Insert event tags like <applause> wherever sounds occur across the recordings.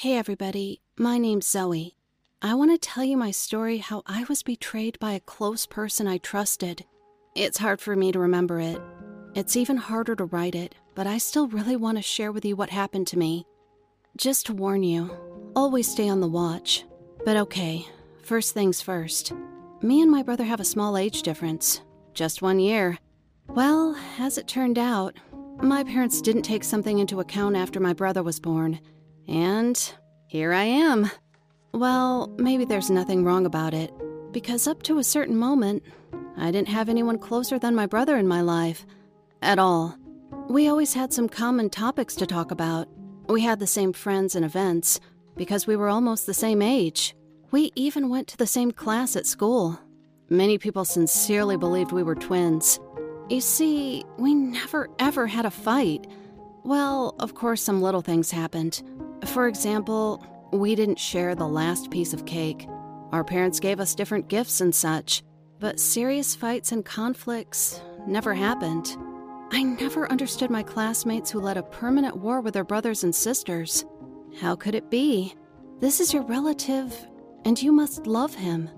Hey, everybody. My name's Zoe. I want to tell you my story how I was betrayed by a close person I trusted. It's hard for me to remember it. It's even harder to write it, but I still really want to share with you what happened to me. Just to warn you, always stay on the watch. But okay, first things first. Me and my brother have a small age difference, just one year. Well, as it turned out, my parents didn't take something into account after my brother was born. And here I am. Well, maybe there's nothing wrong about it, because up to a certain moment, I didn't have anyone closer than my brother in my life. At all. We always had some common topics to talk about. We had the same friends and events, because we were almost the same age. We even went to the same class at school. Many people sincerely believed we were twins. You see, we never ever had a fight. Well, of course, some little things happened. For example, we didn't share the last piece of cake. Our parents gave us different gifts and such, but serious fights and conflicts never happened. I never understood my classmates who led a permanent war with their brothers and sisters. How could it be? This is your relative, and you must love him.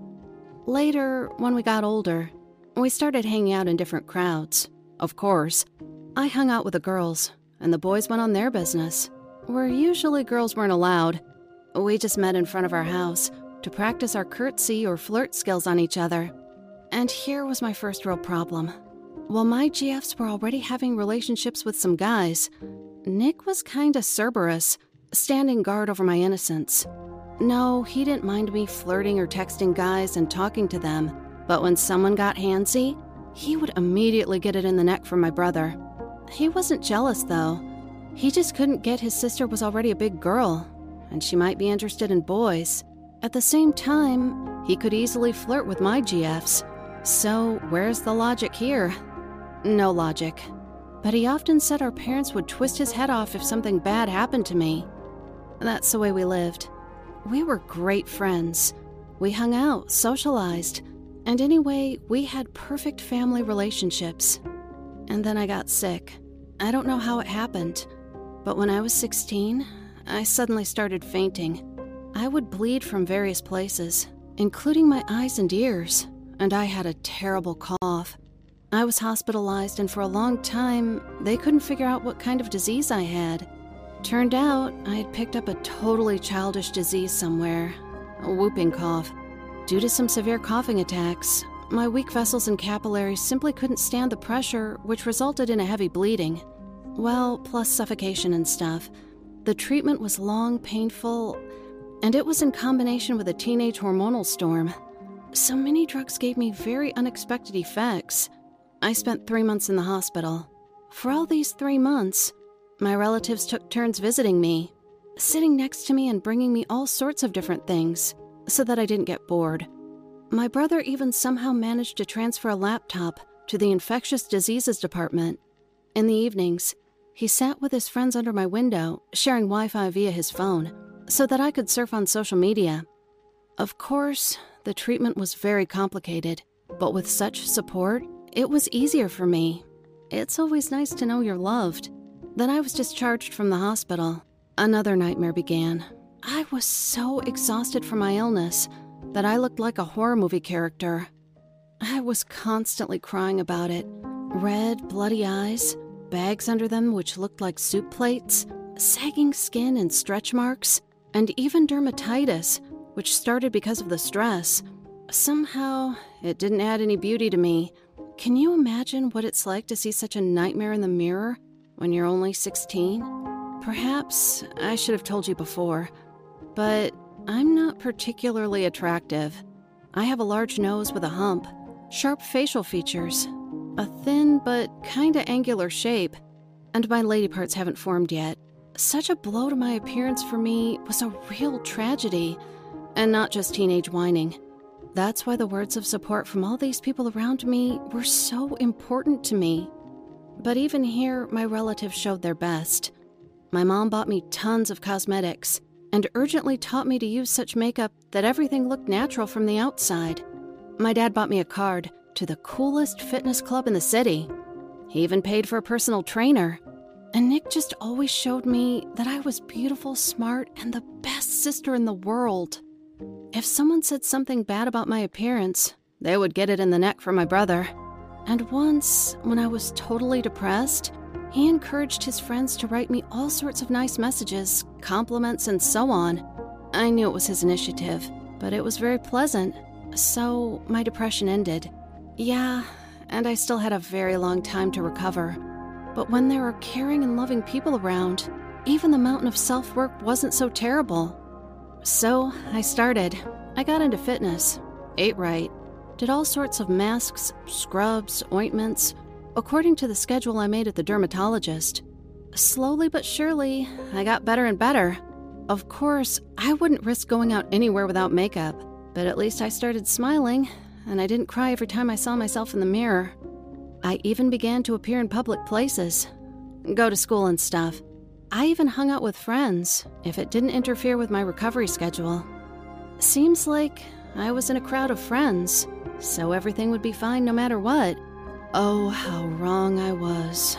Later, when we got older, we started hanging out in different crowds. Of course, I hung out with the girls, and the boys went on their business, where usually girls weren't allowed. We just met in front of our house to practice our curtsy or flirt skills on each other. And here was my first real problem. While my GFs were already having relationships with some guys, Nick was kinda Cerberus, standing guard over my innocence. No, he didn't mind me flirting or texting guys and talking to them, but when someone got handsy, he would immediately get it in the neck from my brother. He wasn't jealous, though. He just couldn't get his sister was already a big girl, and she might be interested in boys. At the same time, he could easily flirt with my GFs. So, where's the logic here? No logic. But he often said our parents would twist his head off if something bad happened to me. That's the way we lived. We were great friends. We hung out, socialized, and anyway, we had perfect family relationships. And then I got sick. I don't know how it happened, but when I was 16, I suddenly started fainting. I would bleed from various places, including my eyes and ears, and I had a terrible cough. I was hospitalized, and for a long time, they couldn't figure out what kind of disease I had. Turned out, I had picked up a totally childish disease somewhere a whooping cough. Due to some severe coughing attacks, my weak vessels and capillaries simply couldn't stand the pressure, which resulted in a heavy bleeding. Well, plus suffocation and stuff. The treatment was long, painful, and it was in combination with a teenage hormonal storm. So many drugs gave me very unexpected effects. I spent three months in the hospital. For all these three months, my relatives took turns visiting me, sitting next to me and bringing me all sorts of different things so that I didn't get bored. My brother even somehow managed to transfer a laptop to the infectious diseases department. In the evenings, he sat with his friends under my window, sharing Wi Fi via his phone, so that I could surf on social media. Of course, the treatment was very complicated, but with such support, it was easier for me. It's always nice to know you're loved. Then I was discharged from the hospital. Another nightmare began. I was so exhausted from my illness that I looked like a horror movie character. I was constantly crying about it red, bloody eyes, bags under them which looked like soup plates, sagging skin and stretch marks, and even dermatitis, which started because of the stress. Somehow, it didn't add any beauty to me. Can you imagine what it's like to see such a nightmare in the mirror when you're only 16? Perhaps I should have told you before, but I'm not particularly attractive. I have a large nose with a hump, sharp facial features, a thin but kinda angular shape, and my lady parts haven't formed yet. Such a blow to my appearance for me was a real tragedy, and not just teenage whining. That's why the words of support from all these people around me were so important to me. But even here, my relatives showed their best. My mom bought me tons of cosmetics and urgently taught me to use such makeup that everything looked natural from the outside. My dad bought me a card to the coolest fitness club in the city. He even paid for a personal trainer. And Nick just always showed me that I was beautiful, smart, and the best sister in the world. If someone said something bad about my appearance, they would get it in the neck from my brother. And once, when I was totally depressed, he encouraged his friends to write me all sorts of nice messages, compliments, and so on. I knew it was his initiative, but it was very pleasant, so my depression ended. Yeah, and I still had a very long time to recover. But when there are caring and loving people around, even the mountain of self work wasn't so terrible. So I started. I got into fitness, ate right, did all sorts of masks, scrubs, ointments, according to the schedule I made at the dermatologist. Slowly but surely, I got better and better. Of course, I wouldn't risk going out anywhere without makeup, but at least I started smiling, and I didn't cry every time I saw myself in the mirror. I even began to appear in public places, go to school and stuff. I even hung out with friends if it didn't interfere with my recovery schedule. Seems like I was in a crowd of friends, so everything would be fine no matter what. Oh, how wrong I was.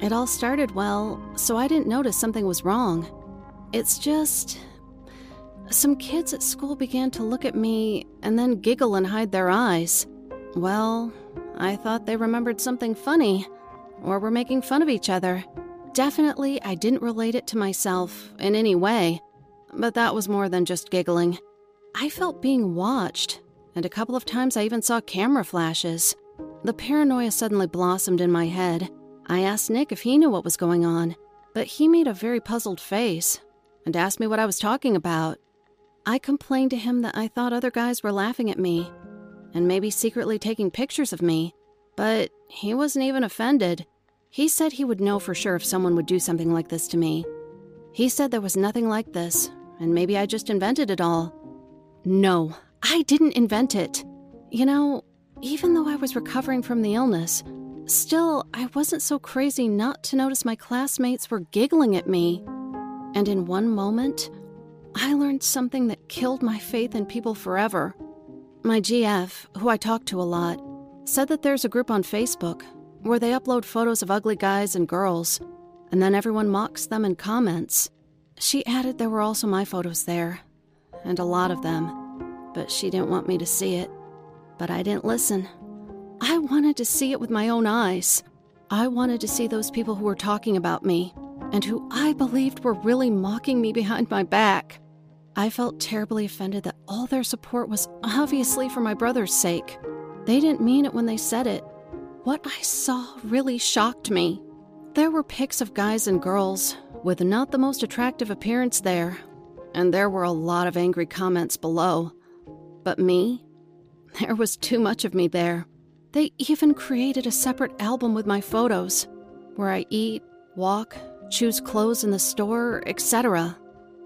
It all started well, so I didn't notice something was wrong. It's just. Some kids at school began to look at me and then giggle and hide their eyes. Well, I thought they remembered something funny, or were making fun of each other. Definitely, I didn't relate it to myself in any way, but that was more than just giggling. I felt being watched, and a couple of times I even saw camera flashes. The paranoia suddenly blossomed in my head. I asked Nick if he knew what was going on, but he made a very puzzled face and asked me what I was talking about. I complained to him that I thought other guys were laughing at me and maybe secretly taking pictures of me, but he wasn't even offended. He said he would know for sure if someone would do something like this to me. He said there was nothing like this, and maybe I just invented it all. No, I didn't invent it. You know, even though I was recovering from the illness, still, I wasn't so crazy not to notice my classmates were giggling at me. And in one moment, I learned something that killed my faith in people forever. My GF, who I talk to a lot, said that there's a group on Facebook where they upload photos of ugly guys and girls, and then everyone mocks them in comments. She added there were also my photos there, and a lot of them, but she didn't want me to see it. But I didn't listen. I wanted to see it with my own eyes. I wanted to see those people who were talking about me, and who I believed were really mocking me behind my back. I felt terribly offended that all their support was obviously for my brother's sake. They didn't mean it when they said it. What I saw really shocked me. There were pics of guys and girls with not the most attractive appearance there, and there were a lot of angry comments below. But me? There was too much of me there. They even created a separate album with my photos, where I eat, walk, choose clothes in the store, etc.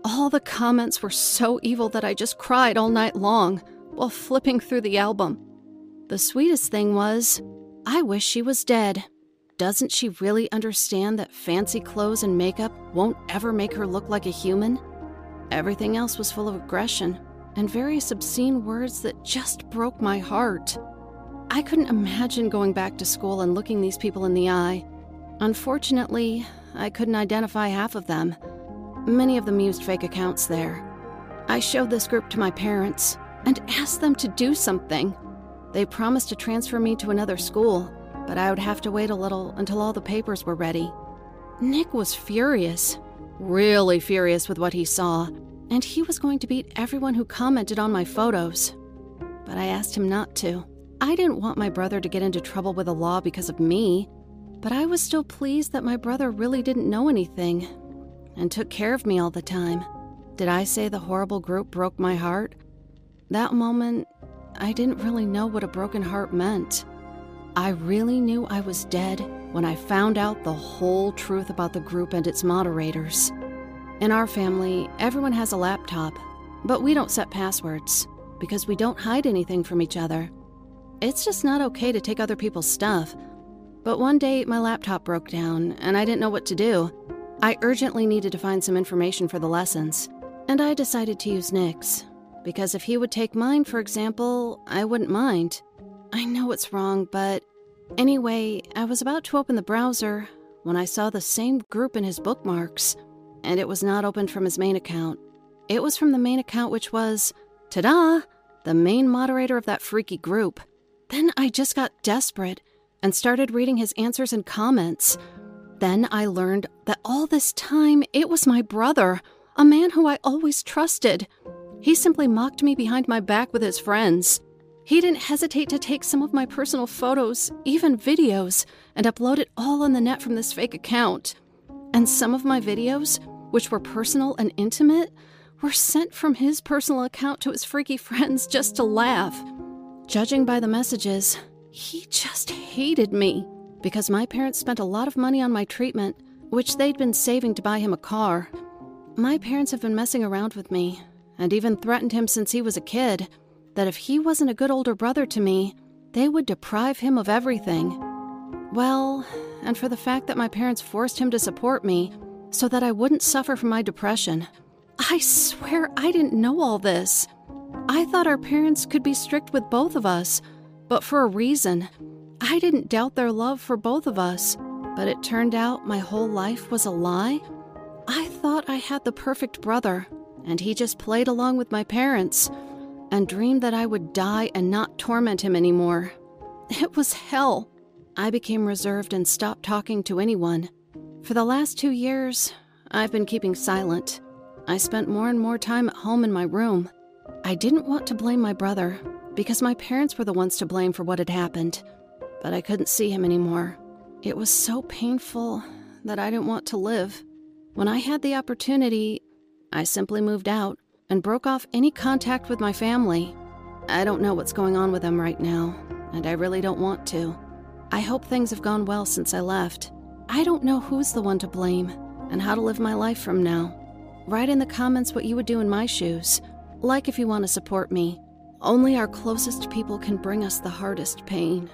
All the comments were so evil that I just cried all night long while flipping through the album. The sweetest thing was, I wish she was dead. Doesn't she really understand that fancy clothes and makeup won't ever make her look like a human? Everything else was full of aggression and various obscene words that just broke my heart. I couldn't imagine going back to school and looking these people in the eye. Unfortunately, I couldn't identify half of them. Many of them used fake accounts there. I showed this group to my parents and asked them to do something. They promised to transfer me to another school, but I would have to wait a little until all the papers were ready. Nick was furious, really furious with what he saw, and he was going to beat everyone who commented on my photos. But I asked him not to. I didn't want my brother to get into trouble with the law because of me, but I was still pleased that my brother really didn't know anything and took care of me all the time. Did I say the horrible group broke my heart? That moment, I didn't really know what a broken heart meant. I really knew I was dead when I found out the whole truth about the group and its moderators. In our family, everyone has a laptop, but we don't set passwords because we don't hide anything from each other. It's just not okay to take other people's stuff. But one day, my laptop broke down and I didn't know what to do. I urgently needed to find some information for the lessons, and I decided to use Nick's. Because if he would take mine, for example, I wouldn't mind. I know it's wrong, but anyway, I was about to open the browser when I saw the same group in his bookmarks, and it was not opened from his main account. It was from the main account, which was, ta da, the main moderator of that freaky group. Then I just got desperate and started reading his answers and comments. Then I learned that all this time it was my brother, a man who I always trusted. He simply mocked me behind my back with his friends. He didn't hesitate to take some of my personal photos, even videos, and upload it all on the net from this fake account. And some of my videos, which were personal and intimate, were sent from his personal account to his freaky <laughs> friends just to laugh. Judging by the messages, he just hated me because my parents spent a lot of money on my treatment, which they'd been saving to buy him a car. My parents have been messing around with me and even threatened him since he was a kid that if he wasn't a good older brother to me, they would deprive him of everything. Well, and for the fact that my parents forced him to support me so that I wouldn't suffer from my depression. I swear I didn't know all this. I thought our parents could be strict with both of us, but for a reason. I didn't doubt their love for both of us, but it turned out my whole life was a lie. I thought I had the perfect brother, and he just played along with my parents and dreamed that I would die and not torment him anymore. It was hell. I became reserved and stopped talking to anyone. For the last two years, I've been keeping silent. I spent more and more time at home in my room. I didn't want to blame my brother because my parents were the ones to blame for what had happened, but I couldn't see him anymore. It was so painful that I didn't want to live. When I had the opportunity, I simply moved out and broke off any contact with my family. I don't know what's going on with them right now, and I really don't want to. I hope things have gone well since I left. I don't know who's the one to blame and how to live my life from now. Write in the comments what you would do in my shoes. Like if you want to support me. Only our closest people can bring us the hardest pain.